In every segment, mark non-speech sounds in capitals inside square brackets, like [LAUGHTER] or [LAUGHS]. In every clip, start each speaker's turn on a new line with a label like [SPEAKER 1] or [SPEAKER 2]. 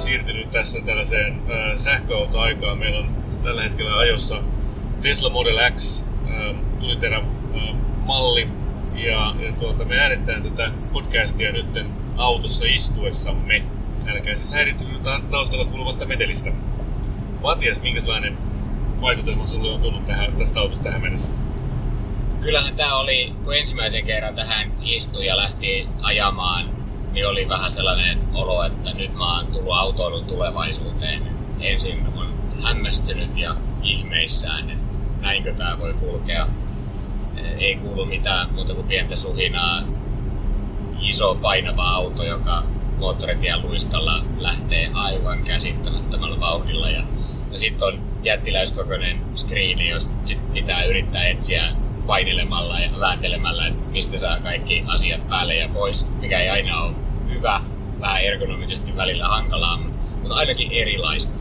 [SPEAKER 1] Siirtynyt tässä tällaiseen äh, sähköautoaikaan. Meillä on tällä hetkellä ajossa Tesla Model X äh, tuliterä äh, malli. Ja, ja tuota, me äänettään tätä podcastia nyt autossa istuessamme. Älkää siis häiritynyt taustalla kuuluvasta metelistä. Matias, minkälainen vaikutelma sulle on tullut tähän, tästä autosta tähän mennessä?
[SPEAKER 2] Kyllähän tämä oli, kun ensimmäisen kerran tähän istui ja lähti ajamaan niin oli vähän sellainen olo, että nyt mä oon tullut autoilun tulevaisuuteen. Ensin on hämmästynyt ja ihmeissään, että näinkö tämä voi kulkea. Ei kuulu mitään muuta kuin pientä suhinaa. Iso painava auto, joka moottoritien luiskalla lähtee aivan käsittämättömällä vauhdilla. Ja, ja sitten on jättiläiskokoinen screeni, josta sit pitää yrittää etsiä painelemalla ja vääntelemällä, että mistä saa kaikki asiat päälle ja pois, mikä ei aina ole hyvä, vähän ergonomisesti välillä hankalaa, mutta ainakin erilaista.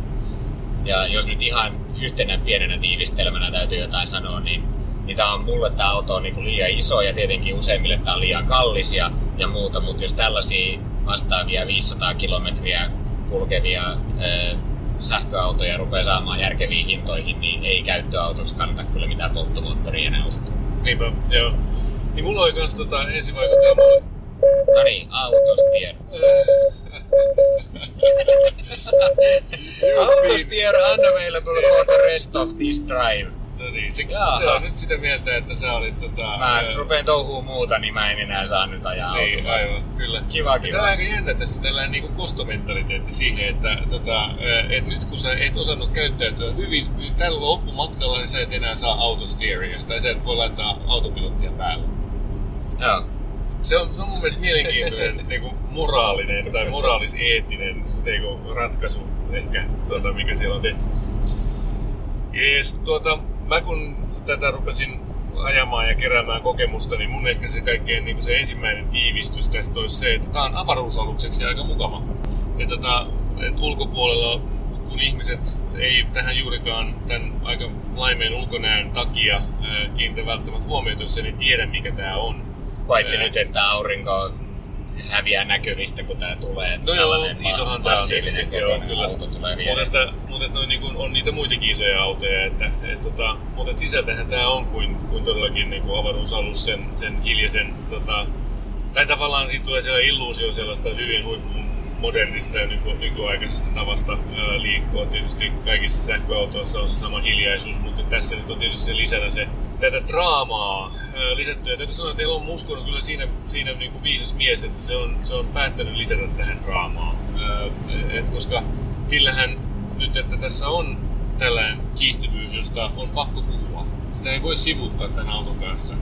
[SPEAKER 2] Ja jos nyt ihan yhtenä pienenä tiivistelmänä täytyy jotain sanoa, niin, niin tämä on mulle tämä auto on niin liian iso ja tietenkin useimmille tämä on liian kallis ja, ja muuta, mutta jos tällaisia vastaavia 500 kilometriä kulkevia ö, sähköautoja rupeaa saamaan järkeviin hintoihin, niin ei käyttöautoksi kannata kyllä mitään polttomoottoria enää ostaa.
[SPEAKER 1] Niinpä, joo. Niin mulla oli kans tota ensivaikutelma
[SPEAKER 2] No niin, autostier. autostier unavailable for the rest of this drive.
[SPEAKER 1] No niin, se, se on nyt sitä mieltä, että sä olit tota...
[SPEAKER 2] Mä ää... rupeen touhuu muuta, niin mä en enää saa nyt ajaa
[SPEAKER 1] Niin, autoa. aivan, kyllä.
[SPEAKER 2] Kiva, kiva.
[SPEAKER 1] Tämä on aika jännä tässä tällainen niinku kostomentaliteetti siihen, että tota, et nyt kun sä et osannut käyttäytyä hyvin, niin tällä loppumatkalla niin sä et enää saa autosteeria, tai sä et voi laittaa autopilottia päälle.
[SPEAKER 2] Joo
[SPEAKER 1] se on, se on mun mielestä mielenkiintoinen [LAUGHS] niin kuin moraalinen tai moraaliseettinen niin kuin ratkaisu ehkä, tuota, mikä siellä on tehty. Jees, tuota, mä kun tätä rupesin ajamaan ja keräämään kokemusta, niin mun ehkä se kaikkein niin se ensimmäinen tiivistys tästä olisi se, että tämä on avaruusalukseksi aika mukava. Ja tota, että ulkopuolella, kun ihmiset ei tähän juurikaan tämän aika laimeen ulkonäön takia kiinnitä välttämättä huomiota, jos ei tiedä mikä tämä on,
[SPEAKER 2] Paitsi nyt, että aurinko häviää näkyvistä, kun tämä tulee.
[SPEAKER 1] No joo, isohan tämä on tietysti, joo, kyllä.
[SPEAKER 2] auto tulee
[SPEAKER 1] vielä. Mutta, että, mutta että niin kuin, on niitä muitakin isoja autoja, että, että, tota, mutta että sisältähän tämä on kuin, kuin todellakin niin kuin avaruusalus sen, sen hiljaisen, tota, tai tavallaan siitä tulee siellä illuusio sellaista hyvin modernista ja nyky, nykyaikaisesta tavasta ää, liikkua. Tietysti kaikissa sähköautoissa on se sama hiljaisuus, mutta tässä nyt on tietysti se lisänä se tätä draamaa lisätty. Ja täytyy sanoa, että Elon Musk on kyllä siinä, siinä niin kuin viisas mies, että se on, se on päättänyt lisätä tähän draamaan. Et koska sillähän nyt, että tässä on tällainen kiihtyvyys, josta on pakko puhua. Sitä ei voi sivuttaa tämän auton kanssa.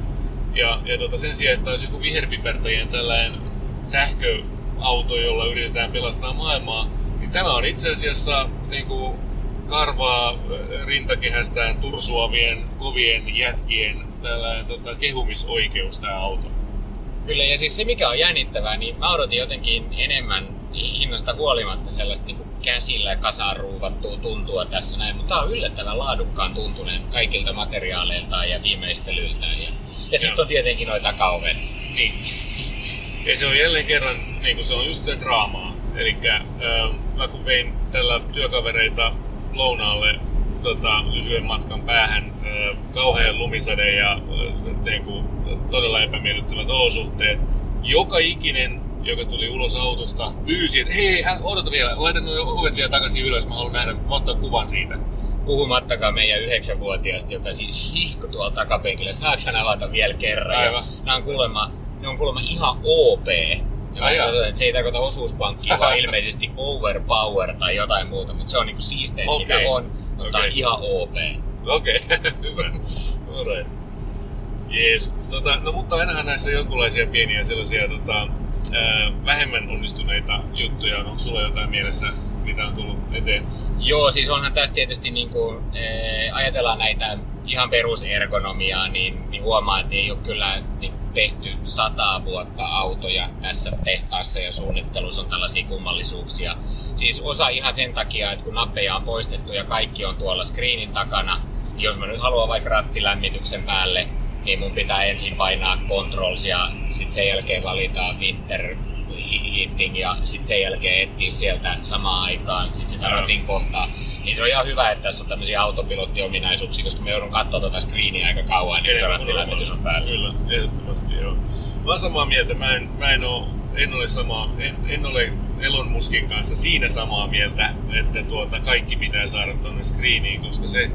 [SPEAKER 1] Ja, ja tota, sen sijaan, että olisi joku viherpipertäjien tällainen sähköauto, jolla yritetään pelastaa maailmaa, niin tämä on itse asiassa niin kuin, karvaa äh, rintakehästään tursuavien kovien jätkien tällainen tota, kehumisoikeus tämä auto.
[SPEAKER 2] Kyllä, ja siis se mikä on jännittävää, niin mä odotin jotenkin enemmän hinnasta huolimatta sellaista niin käsillä kasaan ruuvattua tuntua tässä näin, mutta tämä on yllättävän laadukkaan tuntunen kaikilta materiaaleiltaan ja viimeistelyltään. Ja, ja sitten on tietenkin noita takaovet.
[SPEAKER 1] Niin. Ja se on jälleen kerran, niin kuin se on just se draamaa. Eli äh, mä kun vein tällä työkavereita lounaalle tota, lyhyen matkan päähän äh, kauhean lumisade ja niin kuin, todella epämiellyttävät olosuhteet. Joka ikinen, joka tuli ulos autosta, pyysi, että hei, odota vielä, laita nuo ovet vielä takaisin ylös, mä haluan nähdä, mä kuvan siitä.
[SPEAKER 2] Puhumattakaan meidän yhdeksänvuotiaasta, joka siis hihko tuolla takapenkillä. Saanko hän avata vielä kerran?
[SPEAKER 1] Aivan.
[SPEAKER 2] Nämä on kuulemma, ne on kuulemma ihan OP. Ja mä
[SPEAKER 1] Ai jaa.
[SPEAKER 2] katsoin, että se ei tarkoita osuuspankkia, vaan ilmeisesti overpower tai jotain muuta, mutta se on niinku siistein,
[SPEAKER 1] Okei.
[SPEAKER 2] mitä on, mutta
[SPEAKER 1] Okei.
[SPEAKER 2] on ihan OP.
[SPEAKER 1] Okei, [LAUGHS] hyvä. Alright. Jees. Tota, no mutta ainahan näissä jonkunlaisia pieniä sellaisia tota, ää, vähemmän onnistuneita juttuja. Onko sulla jotain mielessä, mitä on tullut eteen?
[SPEAKER 2] Joo, siis onhan tässä tietysti niin kuin, eh, ajatellaan näitä ihan perusergonomiaa, niin, niin huomaa, että ei ole kyllä niin tehty sata vuotta autoja tässä tehtaassa ja suunnittelussa on tällaisia kummallisuuksia. Siis osa ihan sen takia, että kun nappeja on poistettu ja kaikki on tuolla screenin takana, niin jos mä nyt haluan vaikka rattilämmityksen päälle, niin mun pitää ensin painaa controls ja sitten sen jälkeen valita winter heating ja sitten sen jälkeen etsiä sieltä samaan aikaan sit sitä ratin kohtaa. Niin se on ihan hyvä, että tässä on tämmöisiä autopilottiominaisuuksia, koska me joudun katsoa tuota screenia aika kauan, niin se rattilämmitys päällä.
[SPEAKER 1] Kyllä, ehdottomasti joo. Mä oon samaa mieltä. Mä en, mä en, oo, en ole samaa, en, en ole Elon Muskin kanssa siinä samaa mieltä, että tuota, kaikki pitää saada tuonne screeniin, koska se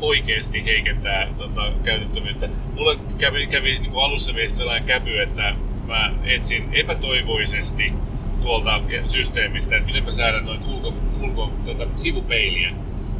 [SPEAKER 1] oikeasti heikentää tota, käytettävyyttä. Mulla kävi, kävi niin alussa meistä sellainen käpy, että mä etsin epätoivoisesti tuolta systeemistä, että miten mä säädän noita ulko, ulko tota, sivupeiliä.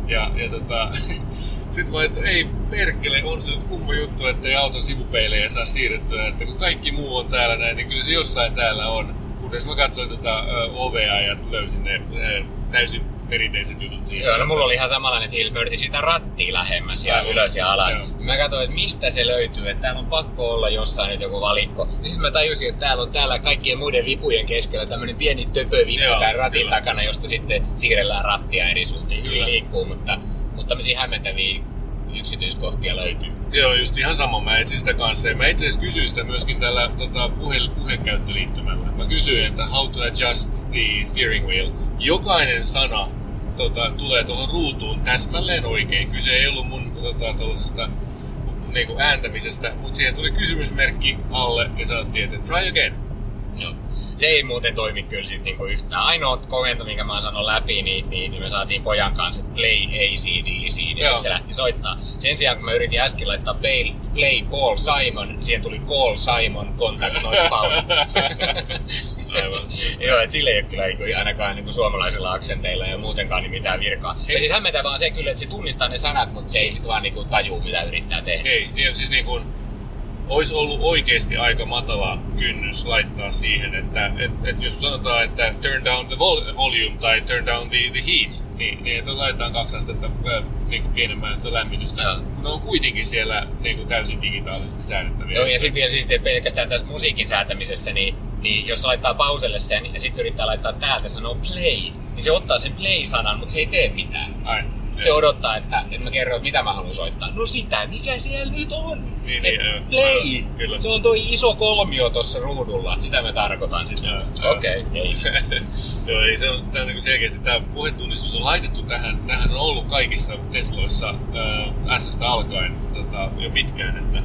[SPEAKER 1] Ja, ja tota, [LAUGHS] sitten mä että ei perkele, on se nyt kumma juttu, että ei auton sivupeilejä saa siirrettyä, että kun kaikki muu on täällä näin, niin kyllä se jossain täällä on. Kunnes mä katsoin tätä ö, ovea ja löysin ne ö, täysin perinteiset jutut siinä.
[SPEAKER 2] Joo, no mulla oli ihan samanlainen fiilis. Mä yritin siitä rattia lähemmäs ja
[SPEAKER 1] Aivan.
[SPEAKER 2] ylös ja alas.
[SPEAKER 1] Joo.
[SPEAKER 2] Mä katsoin, että mistä se löytyy, että täällä on pakko olla jossain nyt joku valikko. Ja sitten mä tajusin, että täällä on täällä kaikkien muiden vipujen keskellä tämmönen pieni töpövippu
[SPEAKER 1] Joo,
[SPEAKER 2] tämän ratin
[SPEAKER 1] kyllä.
[SPEAKER 2] takana, josta sitten siirrellään rattia eri suuntiin. Hyvin liikkuu, mutta, mutta tämmöisiä hämmentäviä yksityiskohtia löytyy.
[SPEAKER 1] Joo, just ihan sama. Mä etsin sitä kanssa. Ja mä itse asiassa kysyin sitä myöskin tällä tota, puhe, puhekäyttöliittymällä. Mä kysyin, että how to adjust the steering wheel. Jokainen sana tota, tulee tuohon ruutuun täsmälleen oikein. Kyse ei ollut mun tota, tuollaisesta niin kuin ääntämisestä, mutta siihen tuli kysymysmerkki alle ja sanottiin, että try again.
[SPEAKER 2] Joo. Se ei muuten toimi kyllä sit niinku yhtään. Ainoa komento, minkä mä oon sanonut läpi, niin, niin, niin me saatiin pojan kanssa play ACDC, niin
[SPEAKER 1] Joo.
[SPEAKER 2] sit se lähti soittaa. Sen sijaan, kun mä yritin äsken laittaa play, play Paul Simon, niin siihen tuli Call Simon Contact Not Found.
[SPEAKER 1] Aivan. [LAUGHS]
[SPEAKER 2] Joo, et sille ei ole kyllä niinku ainakaan niinku suomalaisilla aksenteilla ja muutenkaan niin mitään virkaa. Ja siis hämmentää vaan se kyllä, että se tunnistaa ne sanat, mutta se ei sit vaan niinku tajuu, mitä yrittää tehdä.
[SPEAKER 1] Ei, niin, siis niin kuin, olisi ollut oikeasti aika matala kynnys laittaa siihen, että et, et jos sanotaan, että turn down the vol- volume tai turn down the, the heat, niin, niin että laitetaan kaksi astetta äh, niin kuin pienemmän lämmitystä.
[SPEAKER 2] Joo.
[SPEAKER 1] Ne on kuitenkin siellä niin kuin täysin digitaalisesti säädettäviä.
[SPEAKER 2] Joo, ja sitten vielä siis pelkästään tässä musiikin säätämisessä, niin, niin jos laittaa pauselle sen ja sitten yrittää laittaa täältä sanoo play, niin se ottaa sen play-sanan, mutta se ei tee mitään.
[SPEAKER 1] Ai,
[SPEAKER 2] Se odottaa, että, että mä kerron, että mitä mä haluan soittaa. No sitä, mikä siellä nyt on?
[SPEAKER 1] Niin,
[SPEAKER 2] Et
[SPEAKER 1] niin,
[SPEAKER 2] play!
[SPEAKER 1] Kyllä.
[SPEAKER 2] Se on toi iso kolmio tuossa ruudulla. Sitä mä tarkoitan sitten. Okei, ei se.
[SPEAKER 1] Joo, ei se [LAUGHS] on tää on niin selkeästi. Tämä puhetunnistus on laitettu tähän. Tähän on ollut kaikissa Tesloissa äh, S-stä alkaen tota, jo pitkään. Että,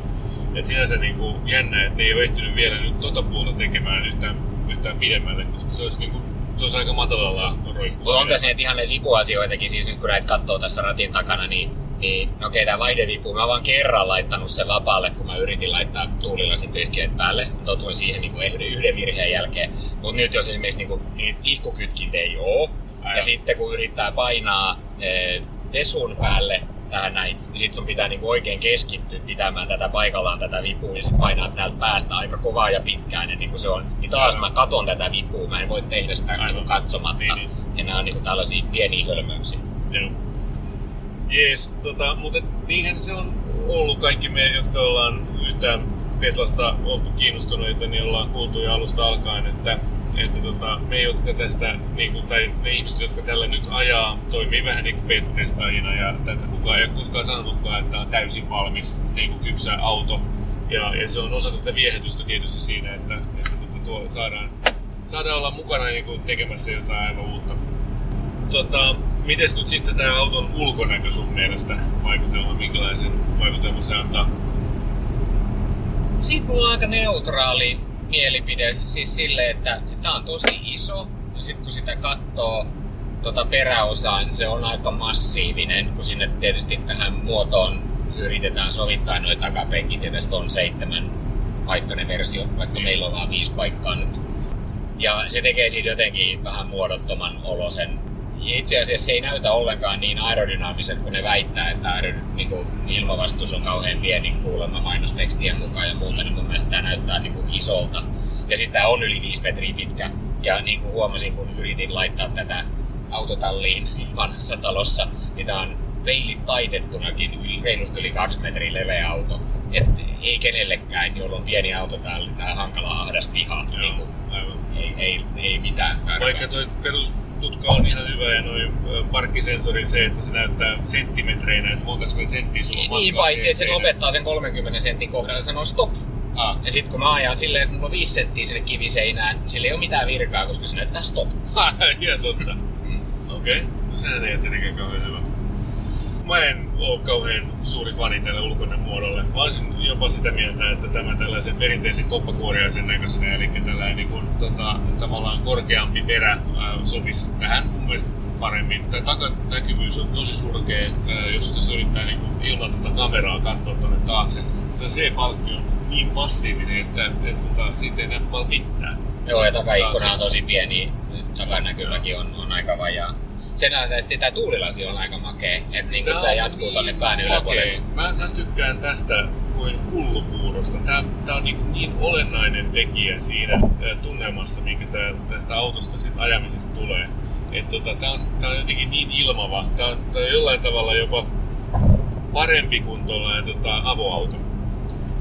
[SPEAKER 1] et sinänsä niin kuin jännä, että ne ei ole ehtinyt vielä nyt tota puolta tekemään yhtään, yhtään pidemmälle, koska se olisi, niin kuin, se olisi aika matalalla roikkuu.
[SPEAKER 2] Mutta on tässä näitä ihan näitä vipuasioitakin, siis nyt kun näitä katsoo tässä ratin takana, niin, niin no okei, tämä vaihdevipu, mä vaan kerran laittanut sen vapaalle, kun mä yritin laittaa tuulilasin pyyhkeet päälle. Totuin siihen niin kuin yhden, yhden virheen jälkeen. Mutta nyt jos esimerkiksi niin kuin, niin ihkukytkintä ei oo, ja sitten kun yrittää painaa eh, pesun päälle tähän näin, niin sit sun pitää niinku oikein keskittyä pitämään tätä paikallaan tätä vipua ja sit painaa täältä päästä aika kovaa ja pitkään ennen kuin se on. Niin taas mä katon tätä vipua, mä en voi tehdä sitä
[SPEAKER 1] Aivan.
[SPEAKER 2] niinku katsomatta.
[SPEAKER 1] Niin, niin.
[SPEAKER 2] Ja nämä on niinku tällaisia pieniä hölmöyksiä.
[SPEAKER 1] Joo. Jees, tota, mutta niinhän se on ollut kaikki me, jotka ollaan yhtään Teslasta oltu kiinnostuneita, niin ollaan kuultu jo alusta alkaen, että, että tota, me, jotka tästä, niin kuin, tai ne ihmiset, jotka tällä nyt ajaa, toimii vähän niin kuin beta-testaajina ja tätä kukaan ei ole koskaan sanonutkaan, että on täysin valmis niin kuin kypsä auto. Ja, ja se on osa tätä viehätystä tietysti siinä, että, että tota, tuo saadaan, saadaan olla mukana niin kuin tekemässä jotain aivan uutta. Tota, mites nyt sitten tämä auton ulkonäkö sun mielestä vaikutelma, minkälaisen vaikutelman se antaa?
[SPEAKER 2] Siitä on aika neutraali mielipide, siis silleen, että tämä on tosi iso, ja sitten kun sitä katsoo, tota peräosaan, se on aika massiivinen, kun sinne tietysti tähän muotoon yritetään sovittaa noin takapenkit, ja tästä on seitsemän paikkainen versio, vaikka meillä on vaan viisi paikkaa nyt. Ja se tekee siitä jotenkin vähän muodottoman olosen. Itse asiassa se ei näytä ollenkaan niin aerodynaamiset kuin ne väittää, että aerod- niin kuin ilmavastus on kauhean pieni kuulemma mainostekstien mukaan ja muuta, niin mun mielestä tämä näyttää niin kuin isolta. Ja siis tämä on yli 5 metriä pitkä. Ja niin kuin huomasin, kun yritin laittaa tätä autotalliin [LAUGHS] vanhassa talossa, niin tämä on veilit taitettunakin yli, reilusti yli kaksi metriä leveä auto. Et ei kenellekään, jolla on pieni auto täällä, tämä hankala ahdas piha. Niin kuin, ei, ei, ei mitään.
[SPEAKER 1] Vaikka toi perustutka on ihan hyvä ja noin parkkisensori se, että se näyttää senttimetreinä, että monta senttiä sulla on
[SPEAKER 2] Niin paitsi, että se lopettaa sen 30 sentin kohdalla ja sanoo stop.
[SPEAKER 1] Ah.
[SPEAKER 2] Ja sitten kun mä ajan silleen, että mulla on 5 senttiä sinne kiviseinään, niin sillä ei ole mitään virkaa, koska se näyttää stop. [LAUGHS]
[SPEAKER 1] Ihan totta. Okei, okay. no sehän ei ole tietenkään kauhean hyvä. Mä en oo kauhean suuri fani tälle ulkoinen muodolle. Mä olisin jopa sitä mieltä, että tämä tällaisen perinteisen koppakuoriaisen näköisenä, eli tällainen niin kuin, tota, tavallaan korkeampi perä ää, sopisi tähän mun mielestä paremmin. Tämä takanäkyvyys on tosi surkea, ää, jos tässä yrittää niin kuin, ilman tätä kameraa katsoa tuonne taakse. Tämä C-palkki on niin massiivinen, että, että, että siitä ei paljon mitään.
[SPEAKER 2] Joo, ja takaikkuna on tosi pieni, takanäkymäkin on, on aika vajaa. Sen näyttäisi, tämä tuulilasi on aika makea, että niin tämä jatkuu
[SPEAKER 1] niin
[SPEAKER 2] tonne pään
[SPEAKER 1] makea.
[SPEAKER 2] yläpuolelle.
[SPEAKER 1] Mä, mä tykkään tästä kuin hullupuurosta. Tää, tää on niin, niin olennainen tekijä siinä tunnelmassa, minkä tää, tästä autosta sit ajamisesta tulee. Et tota, tää, on, tää on jotenkin niin ilmava. Tää on, tää on jollain tavalla jopa parempi kuin tuollainen tota, avoauto.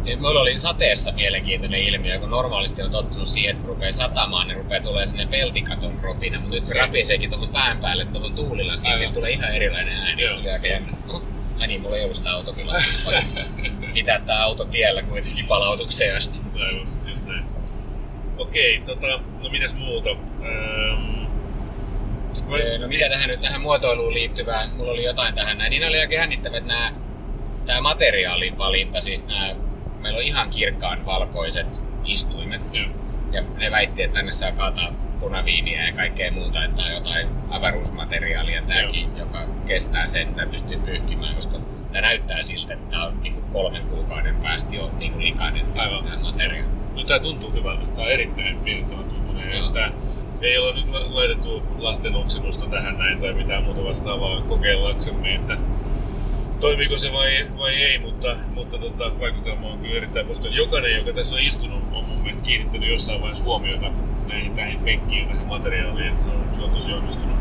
[SPEAKER 2] Siis mulla oli sateessa mielenkiintoinen ilmiö, kun normaalisti on tottunut siihen, että kun rupeaa satamaan, niin rupeaa tulee sinne peltikaton ropina, mutta nyt se rapiseekin tuohon pään päälle, tuohon
[SPEAKER 1] Aivan.
[SPEAKER 2] siitä tulee ihan erilainen ääni,
[SPEAKER 1] Joo.
[SPEAKER 2] se oli aika jännä. No, ai niin, mulla ei ollut sitä autopilaa. [LAUGHS] Pitää tää auto tiellä kuitenkin palautukseen asti.
[SPEAKER 1] Aivan, just näin. Okei, tota, no mitäs muuta? Öm,
[SPEAKER 2] Öö, No mitä tähän nyt tähän muotoiluun liittyvään, mulla oli jotain tähän näin, niin oli aika jännittävät nämä, tämä materiaalivalinta, siis nämä, meillä on ihan kirkkaan valkoiset istuimet,
[SPEAKER 1] Joo.
[SPEAKER 2] ja ne väitti, että tänne saa kaataa punaviiniä ja kaikkea muuta, että on jotain avaruusmateriaalia tämäkin, joka kestää sen, että pystyy pyyhkimään, koska tämä näyttää siltä, että tämä on niin kolmen kuukauden päästä jo niin likainen
[SPEAKER 1] Aivan.
[SPEAKER 2] tämä materiaali.
[SPEAKER 1] No tää tuntuu hyvältä. Tää on erittäin.
[SPEAKER 2] Joo.
[SPEAKER 1] Tää ei ole nyt la- laitettu lasten oksennusta tähän näin tai mitään muuta vastaavaa kokeillaksemme, että toimiiko se vai, vai ei, mutta, mutta tota, vaikutelma on kyllä erittäin positiivinen. Jokainen, joka tässä on istunut, on mun mielestä kiinnittänyt jossain vaiheessa huomiota näihin, näihin penkkiin ja tähän materiaaliin, että se on, se on tosi onnistunut.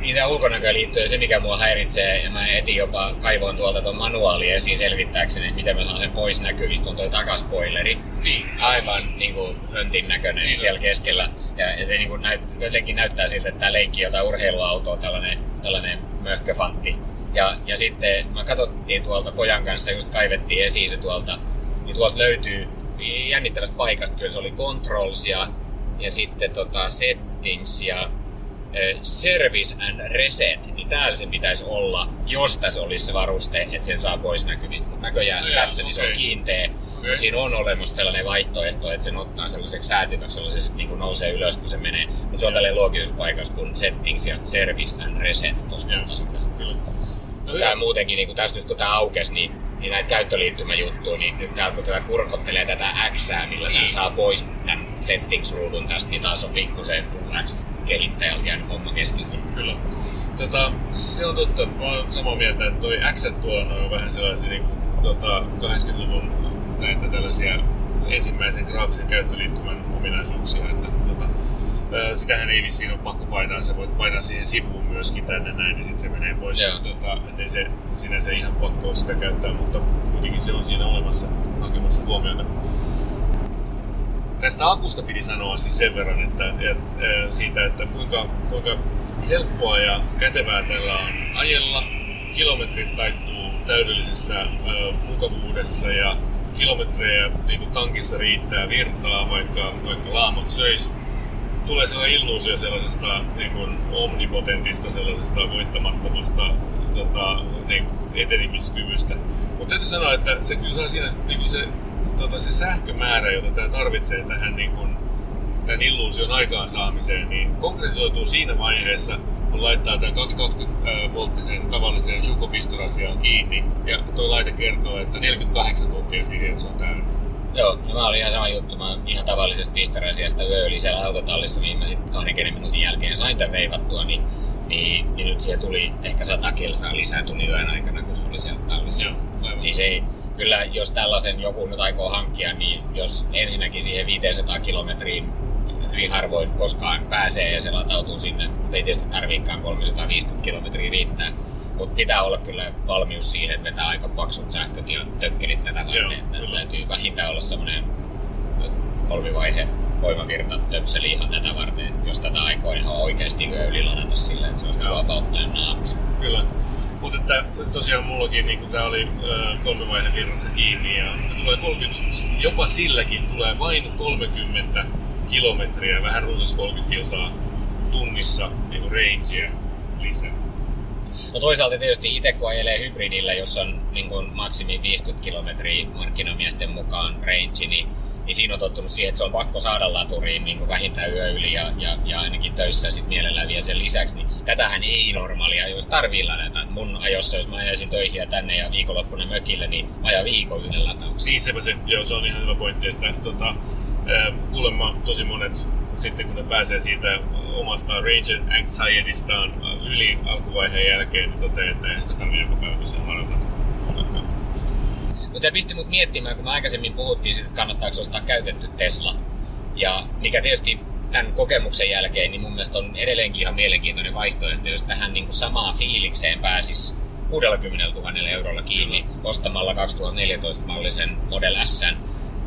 [SPEAKER 2] Niin tämä ulkonäköön liittyen se, mikä mua häiritsee, ja mä etin jopa kaivoin tuolta tuon manuaalin esiin selvittääkseni, että miten mä saan sen pois näkyvistä, on toi takaspoileri.
[SPEAKER 1] Niin.
[SPEAKER 2] Aivan niin kuin höntin näköinen
[SPEAKER 1] Niin
[SPEAKER 2] siellä keskellä. Ja, ja se niin kuin näyt, jotenkin näyttää siltä, että tämä leikki jotain urheiluautoa, tällainen, tällainen möhköfantti. Ja, ja sitten mä katsottiin tuolta pojan kanssa, just kaivettiin esiin se tuolta, niin tuolta löytyy jännittävästä paikasta, kyllä se oli Controls ja, ja sitten tota Settings ja Service and Reset, niin täällä sen pitäisi olla, jos tässä olisi se varuste, että sen saa pois näkyvistä. Mutta näköjään
[SPEAKER 1] No
[SPEAKER 2] tässä niin se on kiinteä.
[SPEAKER 1] Okei.
[SPEAKER 2] Siinä on olemassa sellainen vaihtoehto, että sen ottaa sellaiseksi säätimeksi, sellaiseksi niin kuin nousee ylös, kun se menee. Mutta se on tälleen loogisessa paikassa kuin Settings ja Service and Reset tuossa kohtaa.
[SPEAKER 1] Kyllä. No
[SPEAKER 2] muutenkin, niin kuin tässä nyt kun tää aukesi, niin, niin näitä käyttöliittymäjuttuja, niin nyt täällä kun tätä kurkottelee tätä X, millä niin. Saa pois tämän settings-ruudun tästä, niin taas on pikkusen UX-kehittäjältä jäänyt homma kesken.
[SPEAKER 1] Kyllä. Tota, se on totta. Mä oon samaa mieltä, että toi X tuolla on vähän sellaisia niin kuin, tota, 80-luvun näitä tällaisia ensimmäisen graafisen käyttöliittymän ominaisuuksia. Että, tota, sitähän ei vissiin ole pakko painaa, sä voit painaa siihen sivuun myöskin tänne näin, niin sitten se menee pois.
[SPEAKER 2] Joo.
[SPEAKER 1] Tota, ettei se sinänsä ihan pakko ole sitä käyttää, mutta kuitenkin se on siinä olemassa hakemassa huomiota. Tästä akusta piti sanoa siis sen verran, että, että siitä, että kuinka, kuinka helppoa ja kätevää tällä on ajella. Kilometrit taittuu täydellisessä ö, mukavuudessa ja kilometrejä niin tankissa riittää virtaa, vaikka, vaikka laamot söis. Tulee sellainen illuusio sellaisesta niin kuin omnipotentista, sellaisesta voittamattomasta tota, niin, etenemiskyvystä. Mutta täytyy sanoa, että se kyllä saa siinä niin kuin se, tota, se sähkömäärä, jota tämä tarvitsee tähän niin kuin, tämän illuusion aikaansaamiseen, niin konkretisoituu siinä vaiheessa, kun laittaa tämän 220 volttisen tavallisen Shuko-pistorasiaan kiinni, ja tuo laite kertoo, että 48 tuntia siihen, että se on täynnä.
[SPEAKER 2] Joo, no mä olin ihan sama juttu. Mä ihan tavallisesta pistorasiasta yö siellä autotallissa, mihin mä sitten 20 minuutin jälkeen sain tämän veivattua, niin, niin, niin nyt siihen tuli ehkä 100 kilsaa lisää tuli yön aikana, kun se oli siellä tallissa.
[SPEAKER 1] Joo, aivan.
[SPEAKER 2] Niin se ei, kyllä jos tällaisen joku nyt aikoo hankkia, niin jos ensinnäkin siihen 500 kilometriin hyvin harvoin koskaan pääsee ja se latautuu sinne, mutta ei tietysti tarviikaan 350 kilometriä riittää. Mutta pitää olla kyllä valmius siihen, että vetää aika paksut sähköt ja tökkelit tätä
[SPEAKER 1] Joo,
[SPEAKER 2] varten. Että
[SPEAKER 1] kyllä.
[SPEAKER 2] täytyy vähintään olla semmoinen kolmivaihe voimavirta töpseli ihan tätä varten. Jos tätä aikoo ihan oikeasti yö yli ladata silleen, että se olisi
[SPEAKER 1] Joo.
[SPEAKER 2] vapautta täynnä aamussa.
[SPEAKER 1] Kyllä. Mutta että tosiaan mullakin niin tämä oli kolme vaiheen virrassa kiinni ja sitä tulee 30, jopa silläkin tulee vain 30 kilometriä, vähän runsas 30 kilsaa tunnissa niin rangea lisää.
[SPEAKER 2] No toisaalta tietysti itse kun ajelee hybridillä, jossa on niin kuin maksimi 50 kilometriä markkinamiesten mukaan range, niin, niin siinä on tottunut siihen, että se on pakko saada laturiin niin kuin vähintään yö yli ja, ja, ja ainakin töissä sit mielellään vielä sen lisäksi. Niin tätähän ei normaalia, jos tarvii ladata. Mun ajossa, jos mä ajaisin töihin ja tänne ja viikonloppuna mökille, niin mä ajan viikon yhden latauksen.
[SPEAKER 1] Niin se, joo, se on ihan hyvä pointti, että tota, kuulemma tosi monet sitten kun ne pääsee siitä omasta range anxietystä yli alkuvaiheen jälkeen, niin toteaa, että ei sitä tarvitse joka päivä ladata.
[SPEAKER 2] Mutta pisti mut miettimään, kun me aikaisemmin puhuttiin siitä, että kannattaako ostaa käytetty Tesla. Ja mikä tietysti tämän kokemuksen jälkeen, niin mun mielestä on edelleenkin ihan mielenkiintoinen vaihtoehto, jos tähän niin kuin samaan fiilikseen pääsis 60 000 eurolla kiinni ostamalla 2014-mallisen Model S.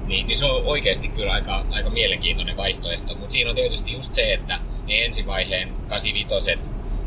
[SPEAKER 2] Niin, niin se on oikeasti kyllä aika, aika mielenkiintoinen vaihtoehto. Mutta siinä on tietysti just se, että ne ensivaiheen 85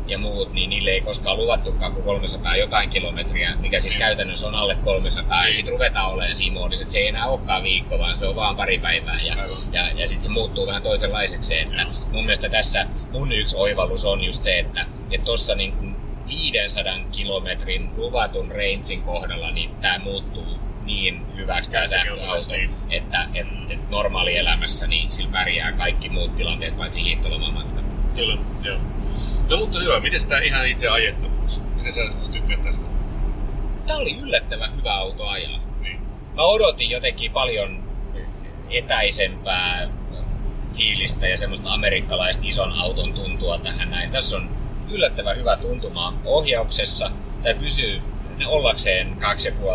[SPEAKER 2] ja muut, niin niille ei koskaan luvattukaan kuin 300 jotain kilometriä, mikä sitten
[SPEAKER 1] Niin.
[SPEAKER 2] käytännössä on alle 300. Ja
[SPEAKER 1] Niin.
[SPEAKER 2] sitten ruvetaan olemaan siinä muodissa, että se ei enää olekaan viikko, vaan se on vaan pari päivää. Ja,
[SPEAKER 1] Aivan.
[SPEAKER 2] ja, ja sitten se muuttuu vähän toisenlaiseksi. se, Että mun mielestä tässä mun yksi oivallus on just se, että tuossa niin kuin 500 kilometrin luvatun rangein kohdalla, niin tämä muuttuu niin hyväksi tämä sähköauto,
[SPEAKER 1] niin.
[SPEAKER 2] että et, et normaalielämässä niin sillä pärjää kaikki muut tilanteet paitsi hiihtolomamatkat.
[SPEAKER 1] Kyllä, joo. No mutta hyvä, miten tämä ihan itse ajettavuus? Miten sä tykkäät tästä?
[SPEAKER 2] Tämä oli yllättävän hyvä auto ajaa.
[SPEAKER 1] Niin.
[SPEAKER 2] Mä odotin jotenkin paljon etäisempää fiilistä ja semmoista amerikkalaista ison auton tuntua tähän näin. Tässä on yllättävän hyvä tuntuma ohjauksessa. Tämä pysyy ne ollakseen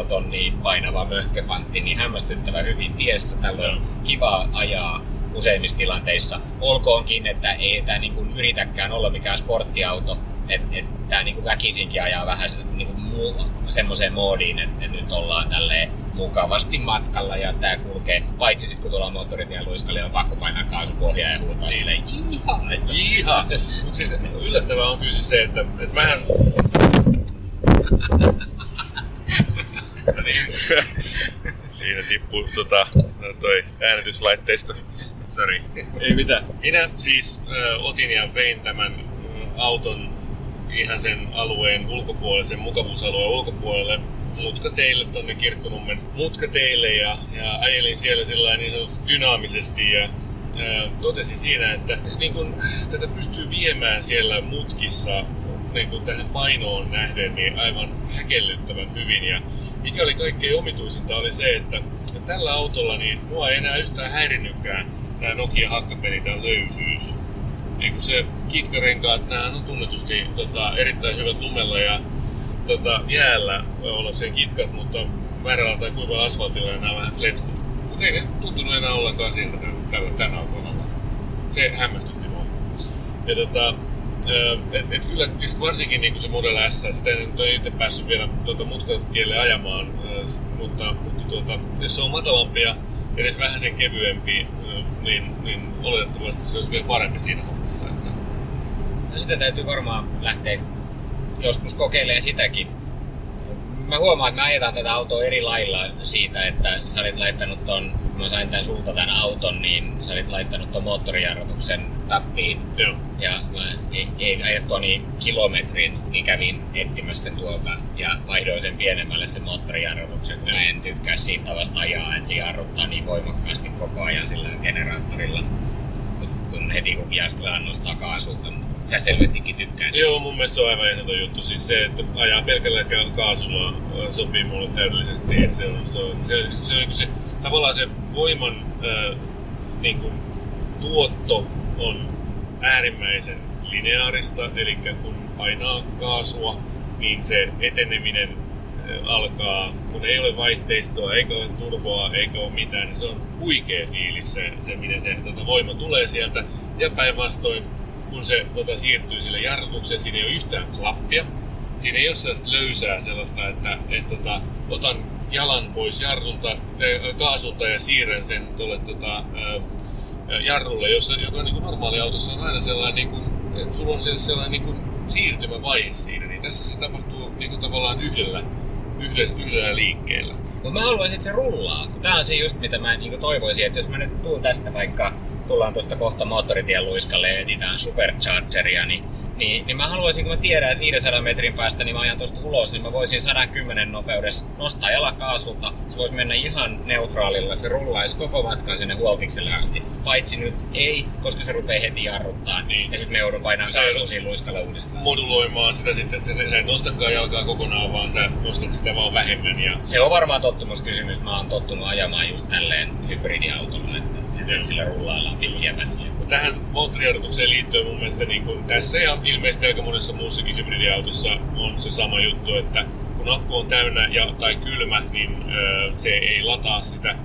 [SPEAKER 2] 2,5 tonnia painava möhköfantti, niin hämmästyttävän hyvin tiessä. Tällä on kiva ajaa useimmissa tilanteissa. Olkoonkin, että ei tämä niin kuin yritäkään olla mikään sporttiauto, että et, tämä niin kuin väkisinkin ajaa vähän niin kuin muu, semmoiseen moodiin, että, että nyt ollaan tälleen mukavasti matkalla ja tämä kulkee, paitsi sitten kun tuolla moottoritien luiskalle on pakko painaa kaasupohjaa ja huutaa niin. silleen jihaa.
[SPEAKER 1] Jiha! Mutta siis yllättävää on kyllä siis se, että, että mähän... [LAUGHS] Siinä tippuu tota, no toi äänityslaitteisto. Sori. Ei mitään. Minä siis ö, otin ja vein tämän ö, auton ihan sen alueen ulkopuolelle, sen mukavuusalueen ulkopuolelle mutkateille tonne Kirkkonummen mutkateille ja, ja ajelin siellä sillä niin sanotusti dynaamisesti ja ää, totesin siinä, että niin kun, tätä pystyy viemään siellä mutkissa niin kun tähän painoon nähden niin aivan häkellyttävän hyvin ja mikä oli kaikkein omituisinta oli se, että tällä autolla niin mua ei enää yhtään häirinnytkään tämä Nokia hakkapeli, tämä löysyys. Niin kun se kitkarenkaat, nämä on tunnetusti tota, erittäin hyvät lumella ja tota, jäällä ollakseen kitkat, mutta määrällä tai kuivalla asfaltilla nämä vähän fletkut. Mutta ei ne tuntunut enää ollenkaan siltä tällä, tällä autolla. Se hämmästytti mua. Ja tota, et, et kyllä just varsinkin niin se Model S, sitä en ole itse päässyt vielä tuota mutkatielle ajamaan, s- mutta, mutta tuota, jos se on matalampi ja edes vähän sen kevyempi, ö, niin, niin oletettavasti se olisi vielä parempi siinä hommassa. Että,
[SPEAKER 2] No sitä täytyy varmaan lähteä joskus kokeilemaan sitäkin. Mä huomaan, että me ajetaan tätä autoa eri lailla siitä, että sä olit laittanut ton, kun mä sain tän sulta tän auton, niin sä olit laittanut ton moottorijarrutuksen tappiin.
[SPEAKER 1] joo.
[SPEAKER 2] Ja mä ajettua niin kilometrin, niin kävin etsimässä sen tuolta ja vaihdoin sen pienemmälle sen moottorijarrutuksen, kun mä en tykkää siitä tavasta ajaa, että se jarruttaa niin voimakkaasti koko ajan sillä generaattorilla. Kun, kun heti kun piastaa nostaa kaasulta. sä selvästikin tykkäät.
[SPEAKER 1] Joo, mun mielestä se on aivan ehdoton juttu. Siis se, että ajaa pelkällä kaasulla sopii mulle täydellisesti. Että se on, se on, se, se, se, on, se, tavallaan se voiman äh, niin kuin, tuotto on äärimmäisen lineaarista, eli kun painaa kaasua, niin se eteneminen alkaa, kun ei ole vaihteistoa, eikä ole turboa, eikä ole mitään, niin se on huikea fiilis se, se miten se tota, voima tulee sieltä. Ja päinvastoin, kun se tota, siirtyy sille jarrutukseen, siinä ei ole yhtään klappia. Siinä ei ole sellaista löysää sellaista, että et, tota, otan jalan pois jarrulta, kaasulta ja siirrän sen tuolle tota, jarrulle, jossa, joka niin kuin normaali autossa on aina sellainen, niin kuin, että sulla on sellainen niin kuin siirtymävaihe siinä, niin tässä se tapahtuu niin kuin tavallaan yhdellä, yhdellä, yhdellä liikkeellä.
[SPEAKER 2] Mutta mä haluaisin, että se rullaa, kun tää on se just mitä mä niin toivoisin, että jos mä nyt tuun tästä vaikka, tullaan tuosta kohta moottoritien luiskalle ja etsitään superchargeria, niin niin, niin mä haluaisin, kun mä tiedän, että 500 metrin päästä niin mä ajan tuosta ulos, niin mä voisin 110 nopeudessa nostaa jalakaasulta. Se voisi mennä ihan neutraalilla, se rullaisi koko matkan sinne huoltikselle asti. Paitsi nyt ei, koska se rupeaa heti jarruttaa. Niin. Ja sitten me joudun painaa kaasua siinä luiskalle uudestaan.
[SPEAKER 1] Moduloimaan sitä sitten, että sä et nostakaan jalkaa kokonaan, vaan sä nostat sitä vaan vähemmän. Ja...
[SPEAKER 2] Se on varmaan tottumuskysymys. Mä oon tottunut ajamaan just tälleen hybridiautolla, että, että sillä rullaillaan pitkiä pätkiä
[SPEAKER 1] tähän moottorijarrutukseen liittyen mun mielestä niin kuin tässä ja ilmeisesti aika monessa muussakin hybridiautossa on se sama juttu, että kun akku on täynnä ja, tai kylmä, niin ö, se ei lataa sitä,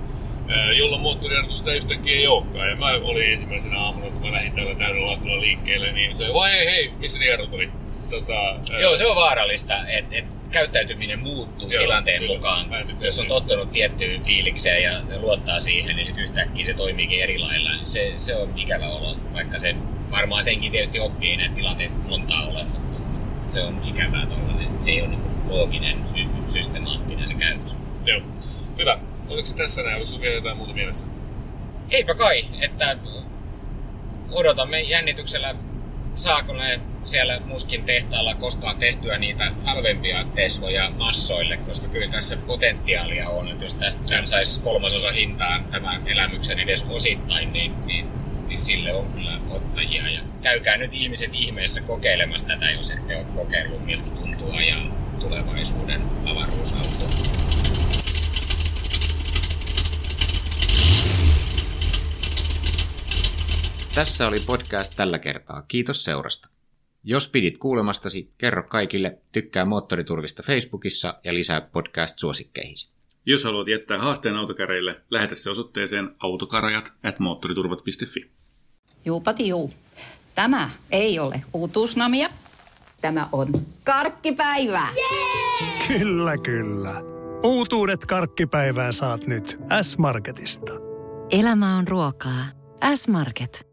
[SPEAKER 1] jolloin moottorijarrutusta yhtäkkiä ei olekaan. Ja mä olin ensimmäisenä aamuna, kun mä lähdin tällä täydellä akulla liikkeelle, niin se, vai hei hei, missä ne jarrut oli?
[SPEAKER 2] Tota, Joo, se on vaarallista, että et käyttäytyminen muuttuu Joo, tilanteen kyllä, mukaan. Jos on tottunut tiettyyn fiilikseen ja luottaa siihen, niin sitten yhtäkkiä se toimiikin eri lailla. Niin se, se on ikävä olo, vaikka se varmaan senkin tietysti oppii ne tilanteet montaa ole, mutta se on ikävää tollainen. Se ei ole niin looginen, systemaattinen se käytös.
[SPEAKER 1] Joo. Hyvä. Oliko tässä näin? Oliko vielä jotain muuta mielessä?
[SPEAKER 2] Eipä kai, että odotamme jännityksellä saako ne siellä muskin tehtaalla koskaan tehtyä niitä halvempia Tesloja massoille, koska kyllä tässä potentiaalia on, että jos tästä saisi kolmasosa hintaan tämän elämyksen edes osittain, niin, niin, niin sille on kyllä ottajia. Ja käykää nyt ihmiset ihmeessä kokeilemassa tätä, jos ette ole kokeillut, miltä tuntuu ajaa tulevaisuuden avaruusauto.
[SPEAKER 3] Tässä oli podcast tällä kertaa. Kiitos seurasta. Jos pidit kuulemastasi, kerro kaikille, tykkää Moottoriturvista Facebookissa ja lisää podcast-suosikkeihin.
[SPEAKER 4] Jos haluat jättää haasteen autokäreille, lähetä se osoitteeseen autokarajat at moottoriturvat.fi.
[SPEAKER 5] Juupati juu. Tämä ei ole uutuusnamia. Tämä on karkkipäivää.
[SPEAKER 6] Yeah! Kyllä, kyllä. Uutuudet karkkipäivää saat nyt S-Marketista.
[SPEAKER 7] Elämä on ruokaa. S-Market.